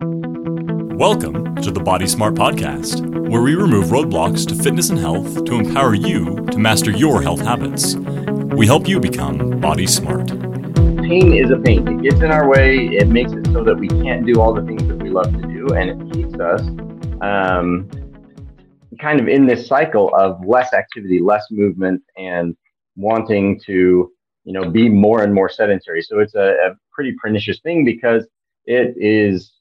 Welcome to the Body Smart Podcast, where we remove roadblocks to fitness and health to empower you to master your health habits. We help you become body smart. Pain is a pain. It gets in our way. It makes it so that we can't do all the things that we love to do, and it keeps us um, kind of in this cycle of less activity, less movement, and wanting to, you know, be more and more sedentary. So it's a, a pretty pernicious thing because it is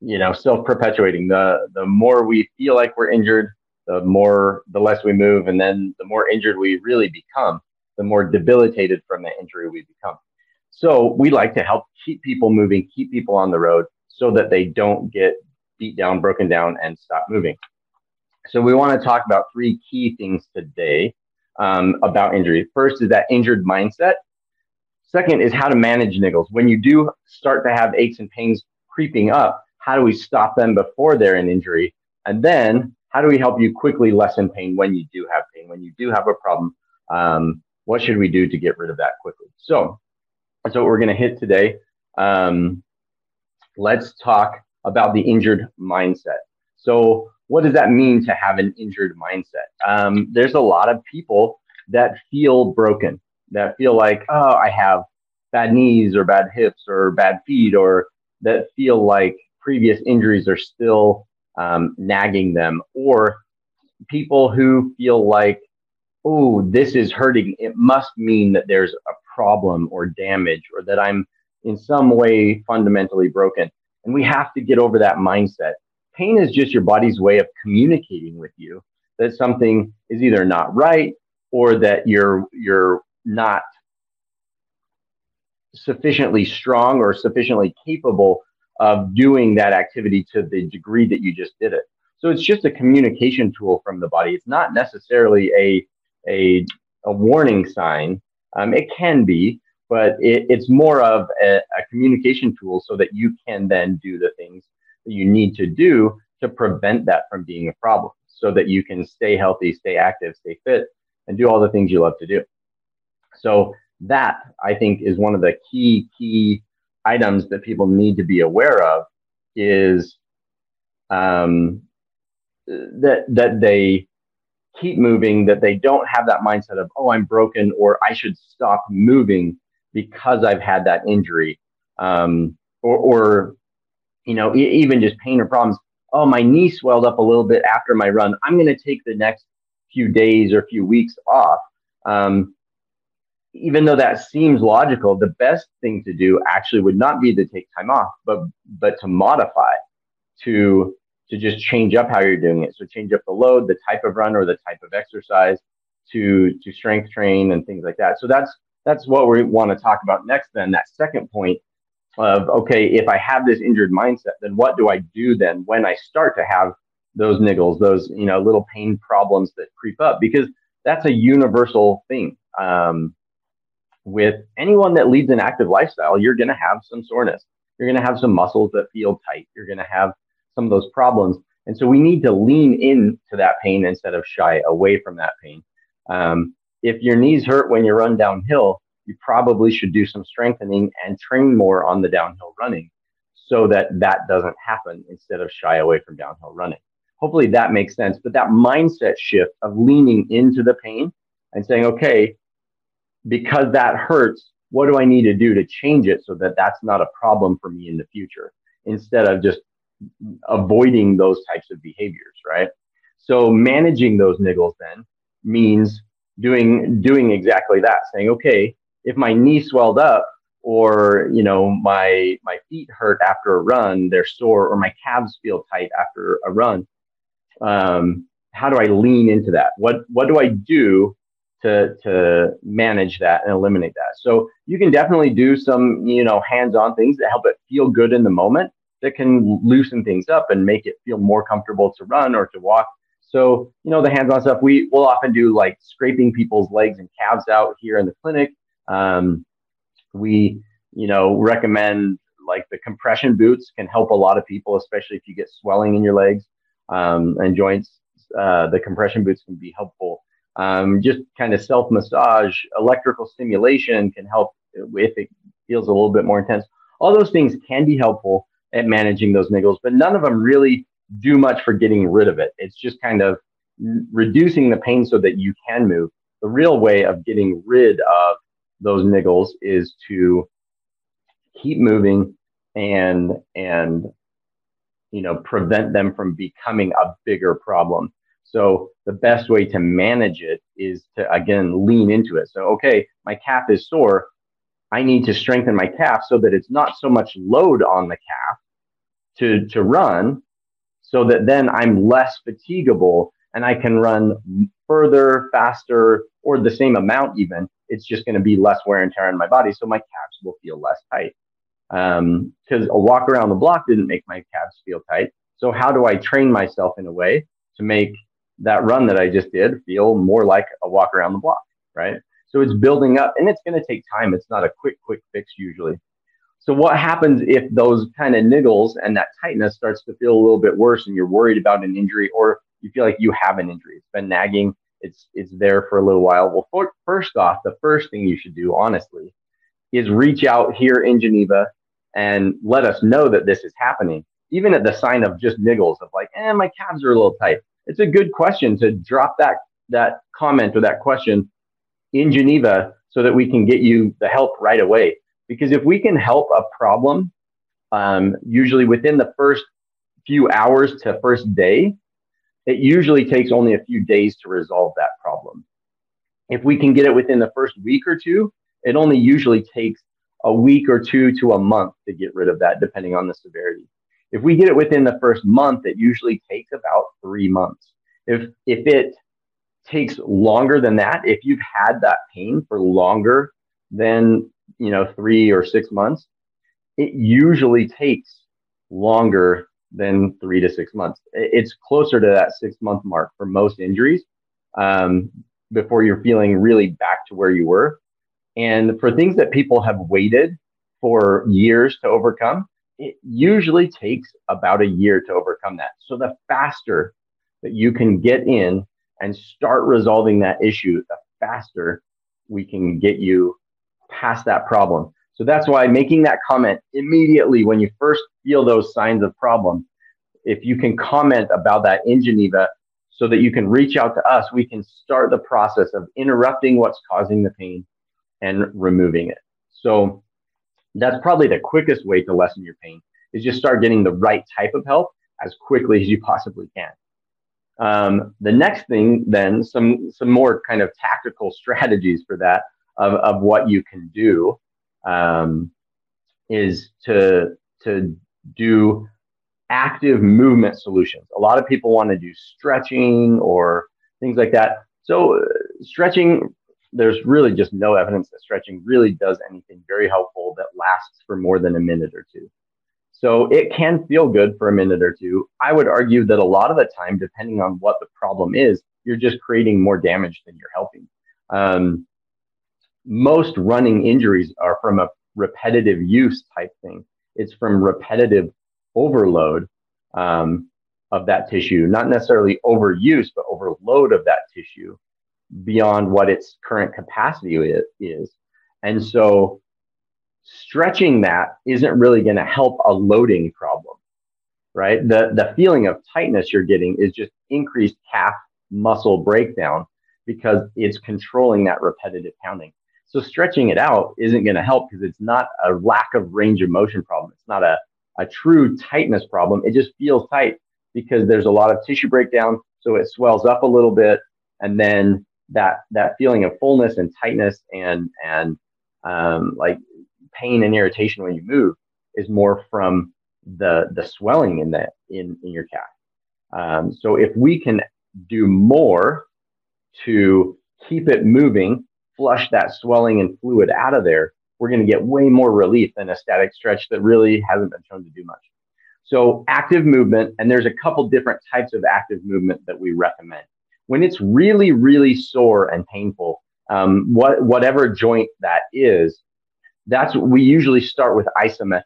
you know self-perpetuating the the more we feel like we're injured the more the less we move and then the more injured we really become the more debilitated from the injury we become. So we like to help keep people moving keep people on the road so that they don't get beat down broken down and stop moving. So we want to talk about three key things today um, about injury. First is that injured mindset. Second is how to manage niggles. When you do start to have aches and pains creeping up how do we stop them before they're an injury? And then how do we help you quickly lessen pain when you do have pain, when you do have a problem? Um, what should we do to get rid of that quickly? So that's what we're going to hit today. Um, let's talk about the injured mindset. So, what does that mean to have an injured mindset? Um, there's a lot of people that feel broken, that feel like, oh, I have bad knees or bad hips or bad feet, or that feel like previous injuries are still um, nagging them, or people who feel like, oh, this is hurting. It must mean that there's a problem or damage, or that I'm in some way fundamentally broken. And we have to get over that mindset. Pain is just your body's way of communicating with you that something is either not right or that you're you're not sufficiently strong or sufficiently capable of doing that activity to the degree that you just did it. So it's just a communication tool from the body. It's not necessarily a a, a warning sign. Um, it can be, but it, it's more of a, a communication tool so that you can then do the things that you need to do to prevent that from being a problem, so that you can stay healthy, stay active, stay fit, and do all the things you love to do. So that I think is one of the key key items that people need to be aware of is um, that that they keep moving, that they don't have that mindset of oh I'm broken or I should stop moving because I've had that injury, um, or, or you know e- even just pain or problems. Oh my knee swelled up a little bit after my run. I'm going to take the next few days or few weeks off. Um, even though that seems logical, the best thing to do actually would not be to take time off, but but to modify, to to just change up how you're doing it. So change up the load, the type of run, or the type of exercise, to to strength train and things like that. So that's that's what we want to talk about next. Then that second point of okay, if I have this injured mindset, then what do I do then when I start to have those niggles, those you know little pain problems that creep up? Because that's a universal thing. Um, with anyone that leads an active lifestyle, you're going to have some soreness. You're going to have some muscles that feel tight. You're going to have some of those problems. And so we need to lean into that pain instead of shy away from that pain. Um, if your knees hurt when you run downhill, you probably should do some strengthening and train more on the downhill running so that that doesn't happen instead of shy away from downhill running. Hopefully that makes sense. But that mindset shift of leaning into the pain and saying, okay, because that hurts, what do I need to do to change it so that that's not a problem for me in the future instead of just avoiding those types of behaviors, right? So managing those niggles then means doing doing exactly that, saying, okay, if my knee swelled up or you know my my feet hurt after a run, they're sore, or my calves feel tight after a run, um, how do I lean into that? What what do I do to to manage that and eliminate that. So you can definitely do some you know hands-on things that help it feel good in the moment that can loosen things up and make it feel more comfortable to run or to walk. So you know the hands-on stuff we will often do like scraping people's legs and calves out here in the clinic. Um, we you know recommend like the compression boots can help a lot of people, especially if you get swelling in your legs um, and joints. Uh, the compression boots can be helpful um, just kind of self massage, electrical stimulation can help if it feels a little bit more intense. All those things can be helpful at managing those niggles, but none of them really do much for getting rid of it. It's just kind of reducing the pain so that you can move. The real way of getting rid of those niggles is to keep moving and and you know prevent them from becoming a bigger problem. So the best way to manage it is to again lean into it. So okay, my calf is sore. I need to strengthen my calf so that it's not so much load on the calf to to run so that then I'm less fatigable and I can run further, faster, or the same amount even. It's just going to be less wear and tear on my body. So my calves will feel less tight. Because um, a walk around the block didn't make my calves feel tight. So how do I train myself in a way to make that run that I just did feel more like a walk around the block, right? So it's building up and it's going to take time. It's not a quick, quick fix usually. So what happens if those kind of niggles and that tightness starts to feel a little bit worse and you're worried about an injury or you feel like you have an injury? It's been nagging. It's it's there for a little while. Well, for, first off, the first thing you should do, honestly, is reach out here in Geneva and let us know that this is happening. Even at the sign of just niggles of like, eh, my calves are a little tight. It's a good question to drop that that comment or that question in Geneva so that we can get you the help right away. Because if we can help a problem, um, usually within the first few hours to first day, it usually takes only a few days to resolve that problem. If we can get it within the first week or two, it only usually takes a week or two to a month to get rid of that, depending on the severity. If we get it within the first month, it usually takes about three months. If if it takes longer than that, if you've had that pain for longer than you know three or six months, it usually takes longer than three to six months. It's closer to that six month mark for most injuries um, before you're feeling really back to where you were. And for things that people have waited for years to overcome, it usually takes about a year to overcome that. So the faster that you can get in and start resolving that issue, the faster we can get you past that problem. So that's why making that comment immediately when you first feel those signs of problem, if you can comment about that in Geneva so that you can reach out to us, we can start the process of interrupting what's causing the pain and removing it. So that's probably the quickest way to lessen your pain is just start getting the right type of help as quickly as you possibly can. Um, the next thing, then, some some more kind of tactical strategies for that of, of what you can do um, is to to do active movement solutions. A lot of people want to do stretching or things like that. So uh, stretching, there's really just no evidence that stretching really does anything very helpful that lasts for more than a minute or two. So it can feel good for a minute or two. I would argue that a lot of the time, depending on what the problem is, you're just creating more damage than you're helping. Um, most running injuries are from a repetitive use type thing. It's from repetitive overload um, of that tissue, not necessarily overuse, but overload of that tissue beyond what its current capacity is. And so stretching that isn't really going to help a loading problem, right? The, the feeling of tightness you're getting is just increased calf muscle breakdown because it's controlling that repetitive pounding. So stretching it out isn't going to help because it's not a lack of range of motion problem. It's not a, a true tightness problem. It just feels tight because there's a lot of tissue breakdown. So it swells up a little bit. And then that, that feeling of fullness and tightness and, and um, like pain and irritation when you move is more from the, the swelling in that, in, in your calf. Um, so if we can do more to keep it moving flush that swelling and fluid out of there, we're going to get way more relief than a static stretch that really hasn't been shown to do much. So active movement, and there's a couple different types of active movement that we recommend. When it's really, really sore and painful, um, what, whatever joint that is, that's we usually start with isometrics.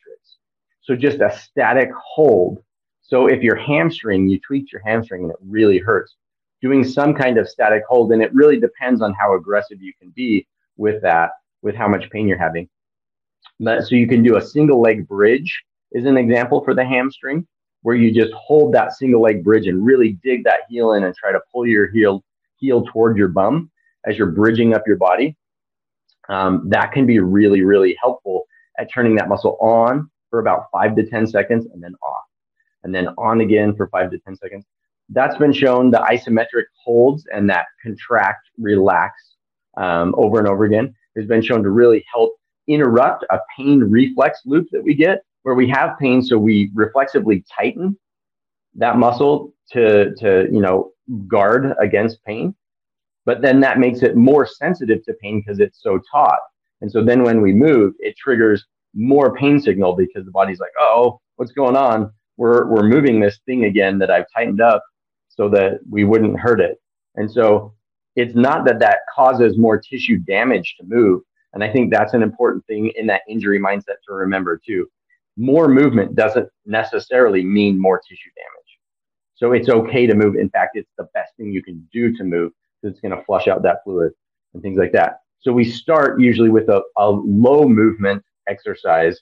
So just a static hold. So if your hamstring, you tweak your hamstring and it really hurts, doing some kind of static hold. And it really depends on how aggressive you can be with that, with how much pain you're having. But, so you can do a single leg bridge is an example for the hamstring, where you just hold that single leg bridge and really dig that heel in and try to pull your heel heel toward your bum as you're bridging up your body. Um, that can be really, really helpful at turning that muscle on for about five to 10 seconds and then off, and then on again for five to 10 seconds. That's been shown the isometric holds and that contract, relax um, over and over again has been shown to really help interrupt a pain reflex loop that we get where we have pain. So we reflexively tighten that muscle to, to, you know, guard against pain. But then that makes it more sensitive to pain because it's so taut. And so then when we move, it triggers more pain signal because the body's like, oh, what's going on? We're, we're moving this thing again that I've tightened up so that we wouldn't hurt it. And so it's not that that causes more tissue damage to move. And I think that's an important thing in that injury mindset to remember too. More movement doesn't necessarily mean more tissue damage. So it's okay to move. In fact, it's the best thing you can do to move because it's going to flush out that fluid and things like that. So we start usually with a, a low movement exercise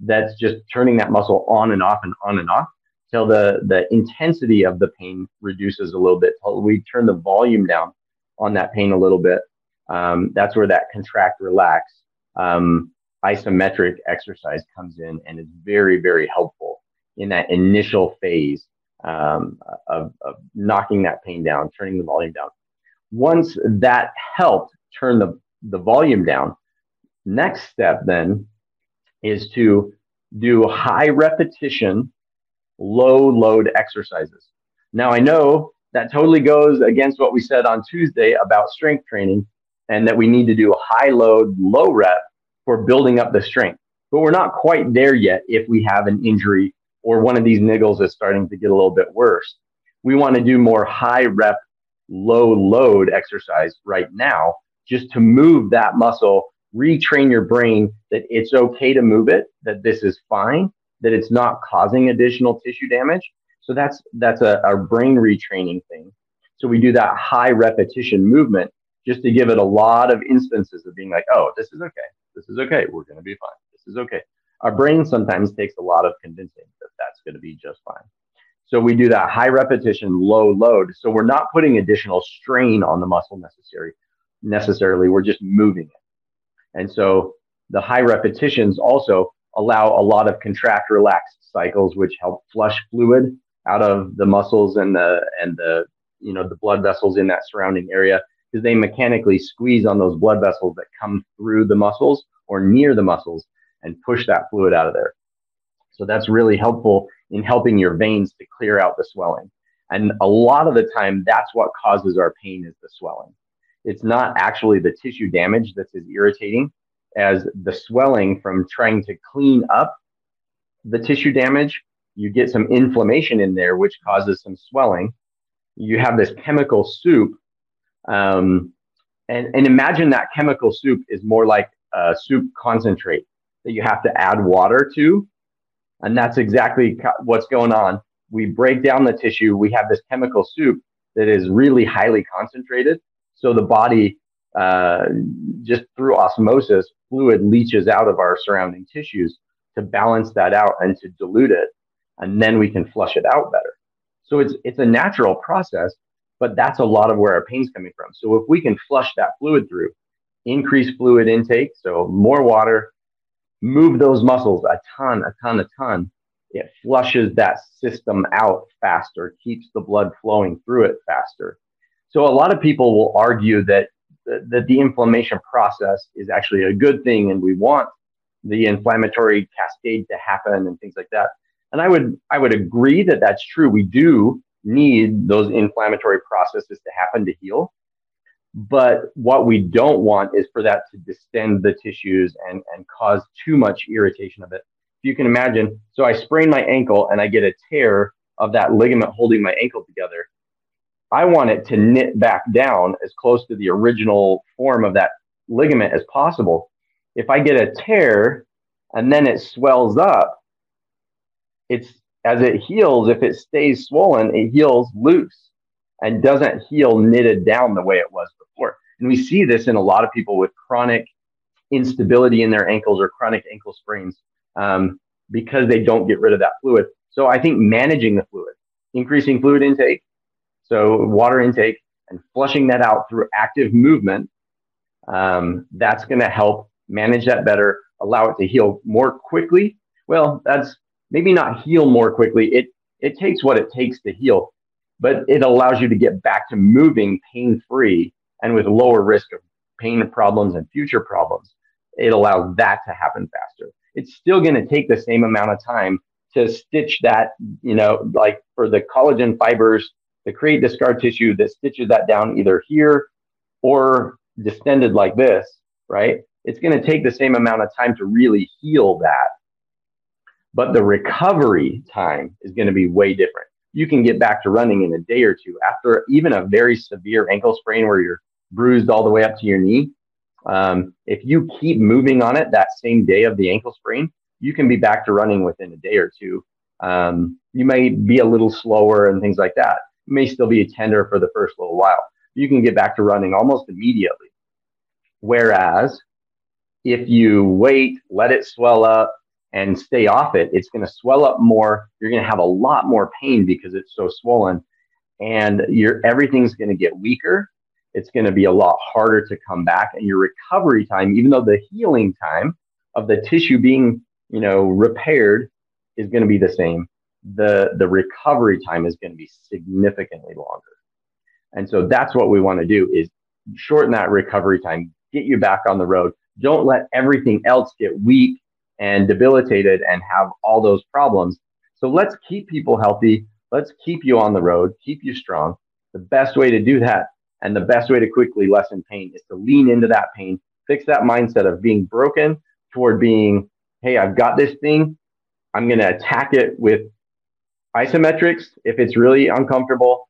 that's just turning that muscle on and off and on and off till the, the intensity of the pain reduces a little bit. We turn the volume down on that pain a little bit. Um, that's where that contract, relax, um, isometric exercise comes in and is very, very helpful in that initial phase um, of, of knocking that pain down, turning the volume down. Once that helped turn the, the volume down, next step then is to do high repetition, low load exercises. Now I know that totally goes against what we said on Tuesday about strength training and that we need to do a high load, low rep for building up the strength. But we're not quite there yet if we have an injury or one of these niggles is starting to get a little bit worse. We want to do more high rep, low load exercise right now just to move that muscle, retrain your brain that it's okay to move it, that this is fine, that it's not causing additional tissue damage, so that's that's a, a brain retraining thing. So we do that high repetition movement just to give it a lot of instances of being like, oh, this is okay. This is okay. We're going to be fine. This is okay. Our brain sometimes takes a lot of convincing that that's going to be just fine. So we do that high repetition, low load. So we're not putting additional strain on the muscle necessary necessarily. We're just moving it. And so the high repetitions also allow a lot of contract relax cycles, which help flush fluid out of the muscles and the and the you know the blood vessels in that surrounding area because they mechanically squeeze on those blood vessels that come through the muscles or near the muscles and push that fluid out of there. So that's really helpful in helping your veins to clear out the swelling. And a lot of the time, that's what causes our pain is the swelling. It's not actually the tissue damage that's as irritating as the swelling from trying to clean up the tissue damage you get some inflammation in there, which causes some swelling. You have this chemical soup. Um, and, and imagine that chemical soup is more like a soup concentrate that you have to add water to. And that's exactly what's going on. We break down the tissue. We have this chemical soup that is really highly concentrated. So the body, uh, just through osmosis, fluid leaches out of our surrounding tissues to balance that out and to dilute it and then we can flush it out better. So it's it's a natural process, but that's a lot of where our pain's coming from. So if we can flush that fluid through, increase fluid intake, so more water, move those muscles a ton, a ton, a ton, it flushes that system out faster, keeps the blood flowing through it faster. So a lot of people will argue that the, the de-inflammation process is actually a good thing and we want the inflammatory cascade to happen and things like that. And I would I would agree that that's true. We do need those inflammatory processes to happen to heal. But what we don't want is for that to distend the tissues and, and cause too much irritation of it. If you can imagine, so I sprain my ankle and I get a tear of that ligament holding my ankle together. I want it to knit back down as close to the original form of that ligament as possible. If I get a tear and then it swells up, it's as it heals, if it stays swollen, it heals loose and doesn't heal knitted down the way it was before. And we see this in a lot of people with chronic instability in their ankles or chronic ankle sprains. Um, because they don't get rid of that fluid. So I think managing the fluid, increasing fluid intake, so water intake, and flushing that out through active movement, um, that's going to help manage that better, allow it to heal more quickly. Well, that's maybe not heal more quickly. It it takes what it takes to heal, but it allows you to get back to moving pain free and with lower risk of pain problems and future problems. It allows that to happen faster. It's still going to take the same amount of time to stitch that, you know, like for the collagen fibers to create the scar tissue that stitches that down either here or distended like this, right? It's going to take the same amount of time to really heal that. But the recovery time is going to be way different. You can get back to running in a day or two after even a very severe ankle sprain where you're bruised all the way up to your knee. Um, if you keep moving on it that same day of the ankle sprain, you can be back to running within a day or two. Um, you may be a little slower and things like that. You may still be tender for the first little while. You can get back to running almost immediately. Whereas if you wait, let it swell up and stay off it, it's going to swell up more. You're going to have a lot more pain because it's so swollen and your everything's going to get weaker. It's going to be a lot harder to come back and your recovery time, even though the healing time of the tissue being, you know, repaired is going to be the same. The, the recovery time is going to be significantly longer. And so that's what we want to do is shorten that recovery time, get you back on the road. Don't let everything else get weak and debilitated and have all those problems. So let's keep people healthy. Let's keep you on the road, keep you strong. The best way to do that and the best way to quickly lessen pain is to lean into that pain, fix that mindset of being broken toward being, hey, I've got this thing. I'm going to attack it with isometrics if it's really uncomfortable,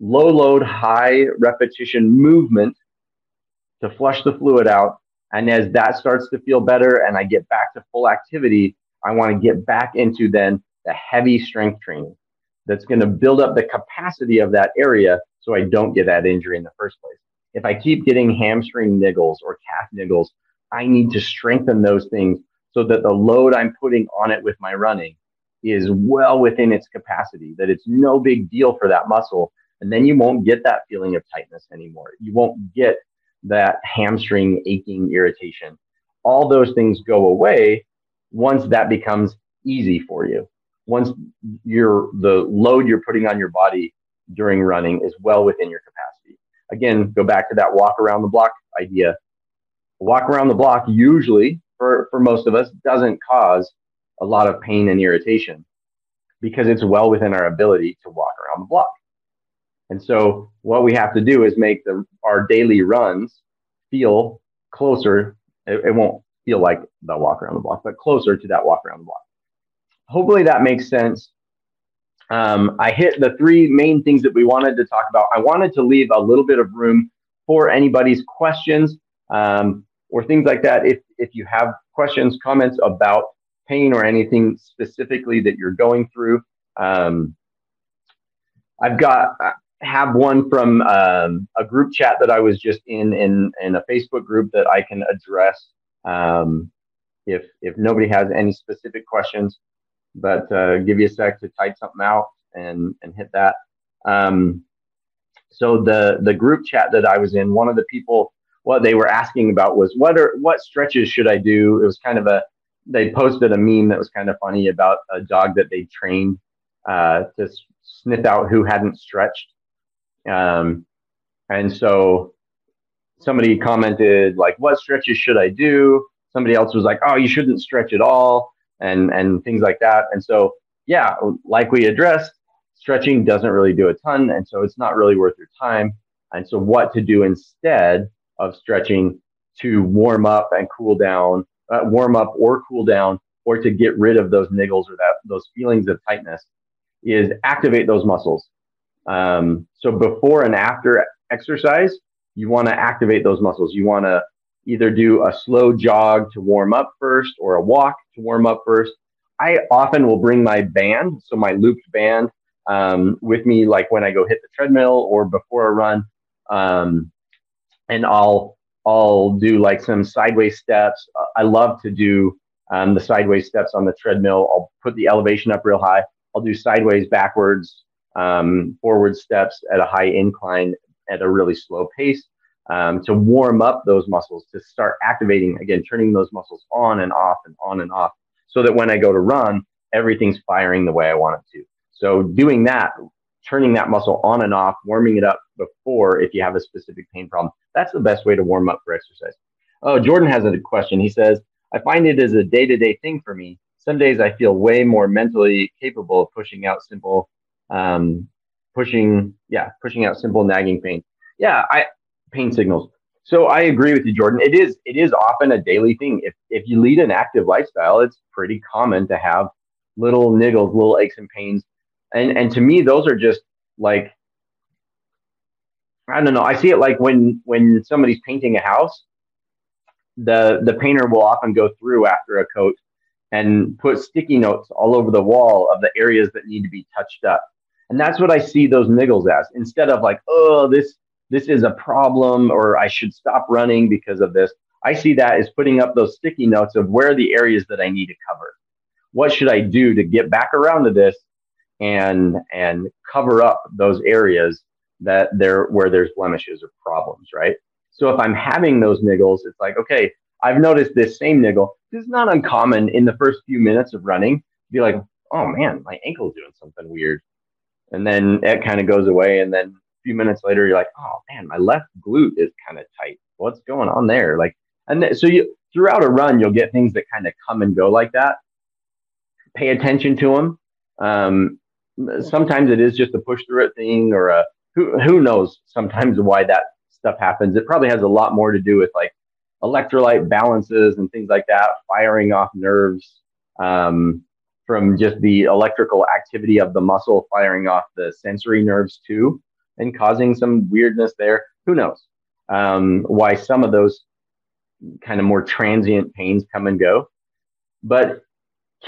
low load, high repetition movement to flush the fluid out. And as that starts to feel better and I get back to full activity, I want to get back into then the heavy strength training that's going to build up the capacity of that area so I don't get that injury in the first place. If I keep getting hamstring niggles or calf niggles, I need to strengthen those things so that the load I'm putting on it with my running is well within its capacity, that it's no big deal for that muscle. And then you won't get that feeling of tightness anymore. You won't get that hamstring aching irritation. All those things go away once that becomes easy for you. Once your the load you're putting on your body during running is well within your capacity. Again, go back to that walk around the block idea. Walk around the block usually for, for most of us doesn't cause a lot of pain and irritation because it's well within our ability to walk around the block. And so what we have to do is make the, our daily runs feel closer. It, it won't feel like the walk around the block, but closer to that walk around the block. Hopefully that makes sense. Um, I hit the three main things that we wanted to talk about. I wanted to leave a little bit of room for anybody's questions um, or things like that. If if you have questions, comments about pain or anything specifically that you're going through, um, I've got have one from um, a group chat that I was just in in in a Facebook group that I can address um, if if nobody has any specific questions but uh, give you a sec to type something out and and hit that. Um, so the the group chat that I was in, one of the people, what they were asking about was what are what stretches should I do? It was kind of a they posted a meme that was kind of funny about a dog that they trained uh, to sniff out who hadn't stretched. Um, and so somebody commented like, "What stretches should I do?" Somebody else was like, "Oh, you shouldn't stretch at all." and and things like that. And so yeah, like we addressed, stretching doesn't really do a ton, and so it's not really worth your time. And so what to do instead of stretching to warm up and cool down, uh, warm up or cool down, or to get rid of those niggles or that those feelings of tightness, is activate those muscles. Um, so before and after exercise, you want to activate those muscles. You want to either do a slow jog to warm up first or a walk to warm up first. I often will bring my band, so my looped band, um, with me, like when I go hit the treadmill or before a run, um, and I'll I'll do like some sideways steps. I love to do um, the sideways steps on the treadmill. I'll put the elevation up real high. I'll do sideways, backwards, um, forward steps at a high incline at a really slow pace um, to warm up those muscles, to start activating again, turning those muscles on and off and on and off, so that when I go to run, everything's firing the way I want it to. So doing that, turning that muscle on and off, warming it up before if you have a specific pain problem, that's the best way to warm up for exercise. Oh, Jordan has a question. He says, I find it is a day to day thing for me. Some days I feel way more mentally capable of pushing out simple, um, pushing, yeah, pushing out simple nagging pain. Yeah, I, pain signals. So I agree with you, Jordan. It is it is often a daily thing. If if you lead an active lifestyle, it's pretty common to have little niggles, little aches and pains. And and to me, those are just like I don't know. I see it like when when somebody's painting a house, the the painter will often go through after a coat and put sticky notes all over the wall of the areas that need to be touched up. And that's what I see those niggles as. Instead of like, oh, this this is a problem or I should stop running because of this. I see that as putting up those sticky notes of where are the areas that I need to cover. What should I do to get back around to this and and cover up those areas that there where there's blemishes or problems, right? So if I'm having those niggles, it's like, okay, I've noticed this same niggle. This is not uncommon in the first few minutes of running be like, oh man, my ankle's doing something weird. And then it kind of goes away. And then a few minutes later, you're like, oh man, my left glute is kind of tight. What's going on there? Like, and th- so you throughout a run, you'll get things that kind of come and go like that. Pay attention to them. Um, sometimes it is just a push through it thing, or a who who knows. Sometimes why that stuff happens. It probably has a lot more to do with like electrolyte balances and things like that, firing off nerves um, from just the electrical activity of the muscle, firing off the sensory nerves too and causing some weirdness there. Who knows um, why some of those kind of more transient pains come and go. But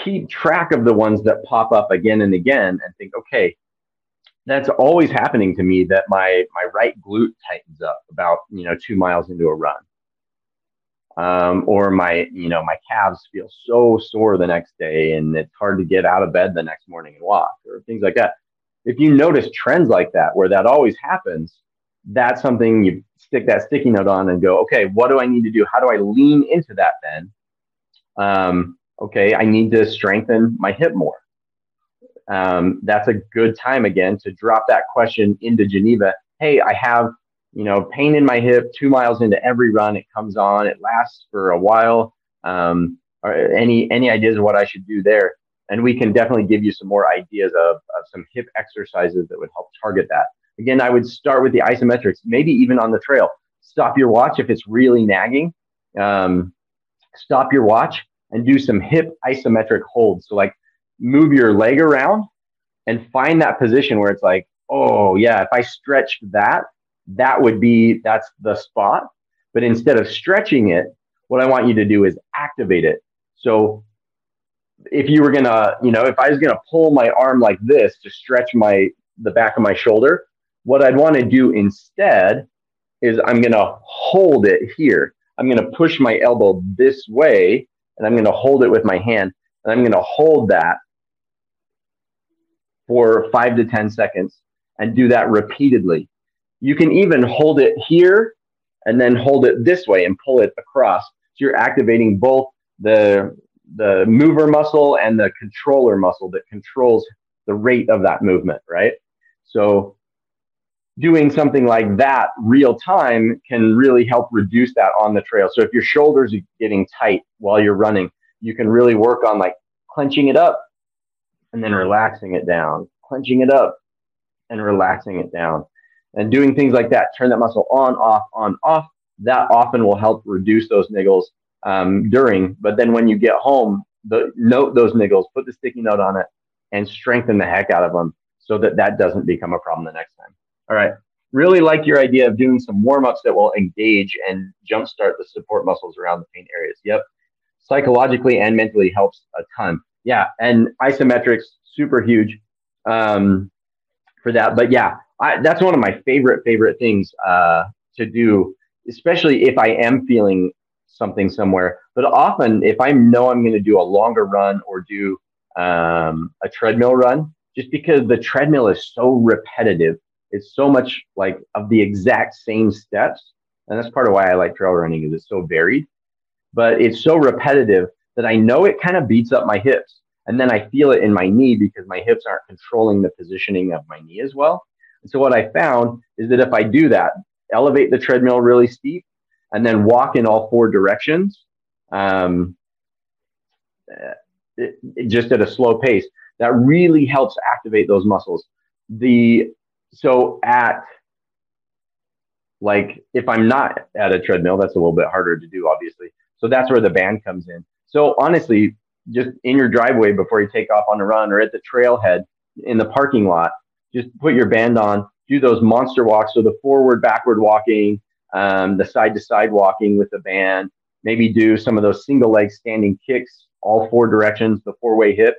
keep track of the ones that pop up again and again and think, okay, that's always happening to me that my my right glute tightens up about you know two miles into a run. Um, or my you know my calves feel so sore the next day and it's hard to get out of bed the next morning and walk or things like that if you notice trends like that where that always happens, that's something you stick that sticky note on and go, okay, what do I need to do? How do I lean into that then? Um, okay, I need to strengthen my hip more. Um, that's a good time again to drop that question into Geneva. Hey, I have, you know, pain in my hip two miles into every run. It comes on, it lasts for a while. Um, or any any ideas of what I should do there? and we can definitely give you some more ideas of, of some hip exercises that would help target that. Again, I would start with the isometrics, maybe even on the trail. Stop your watch if it's really nagging. Um, stop your watch and do some hip isometric holds. So, like, move your leg around and find that position where it's like, oh, yeah, if I stretched that, that would be that's the spot. But instead of stretching it, what I want you to do is activate it. So if you were gonna, you know, if I was gonna pull my arm like this to stretch my the back of my shoulder, what I'd want to do instead is I'm gonna hold it here. I'm gonna push my elbow this way, and I'm gonna hold it with my hand, and I'm gonna hold that for five to ten seconds, and do that repeatedly. You can even hold it here, and then hold it this way and pull it across. So you're activating both the the mover muscle and the controller muscle that controls the rate of that movement, right? So doing something like that real time can really help reduce that on the trail. So if your shoulders are getting tight while you're running, you can really work on like clenching it up and then relaxing it down, clenching it up and relaxing it down. And doing things like that, turn that muscle on, off, on, off, that often will help reduce those niggles um, during. But then when you get home, the, note those niggles, put the sticky note on it, and strengthen the heck out of them so that that doesn't become a problem the next time. All right. Really like your idea of doing some warm ups that will engage and jumpstart the support muscles around the pain areas. Yep. Psychologically and mentally helps a ton. Yeah. And isometrics, super huge um, for that. But yeah, I, that's one of my favorite, favorite things uh, to do, especially if I am feeling something somewhere. But often, if I know I'm going to do a longer run or do um, a treadmill run, just because the treadmill is so repetitive, it's so much like of the exact same steps. And that's part of why I like trail running is it's so varied, but it's so repetitive that I know it kind of beats up my hips. And then I feel it in my knee because my hips aren't controlling the positioning of my knee as well. And so what I found is that if I do that, elevate the treadmill really steep, and then walk in all four directions, um, it, it just at a slow pace, that really helps activate those muscles. The so at like if I'm not at a treadmill, that's a little bit harder to do, obviously. So that's where the band comes in. So honestly, just in your driveway before you take off on a run or at the trailhead in the parking lot, just put your band on, do those monster walks. So the forward, backward walking, um, the side to side walking with the band, maybe do some of those single leg standing kicks, all four directions, the four way hip.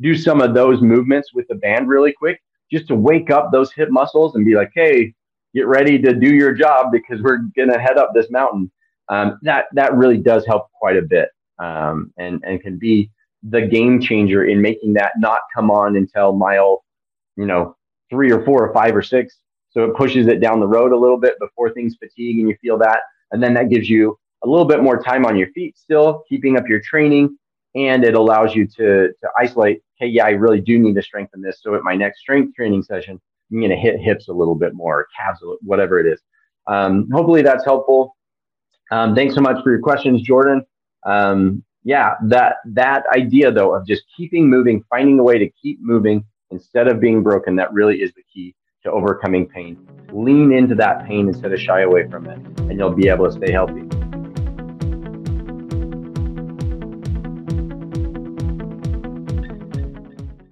Do some of those movements with the band really quick just to wake up those hip muscles and be like, hey, get ready to do your job because we're going to head up this mountain. Um, that, that really does help quite a bit um, and, and can be the game changer in making that not come on until mile, you know, three or four or five or six. So it pushes it down the road a little bit before things fatigue and you feel that. And then that gives you a little bit more time on your feet still, keeping up your training. And it allows you to, to isolate, hey, yeah, I really do need to strengthen this. So at my next strength training session, I'm going to hit hips a little bit more, calves, whatever it is. Um, hopefully that's helpful. Um, thanks so much for your questions, Jordan. Um, yeah, that that idea though of just keeping moving, finding a way to keep moving instead of being broken, that really is the key to overcoming pain. Lean into that pain instead of shy away from it, and you'll be able to stay healthy.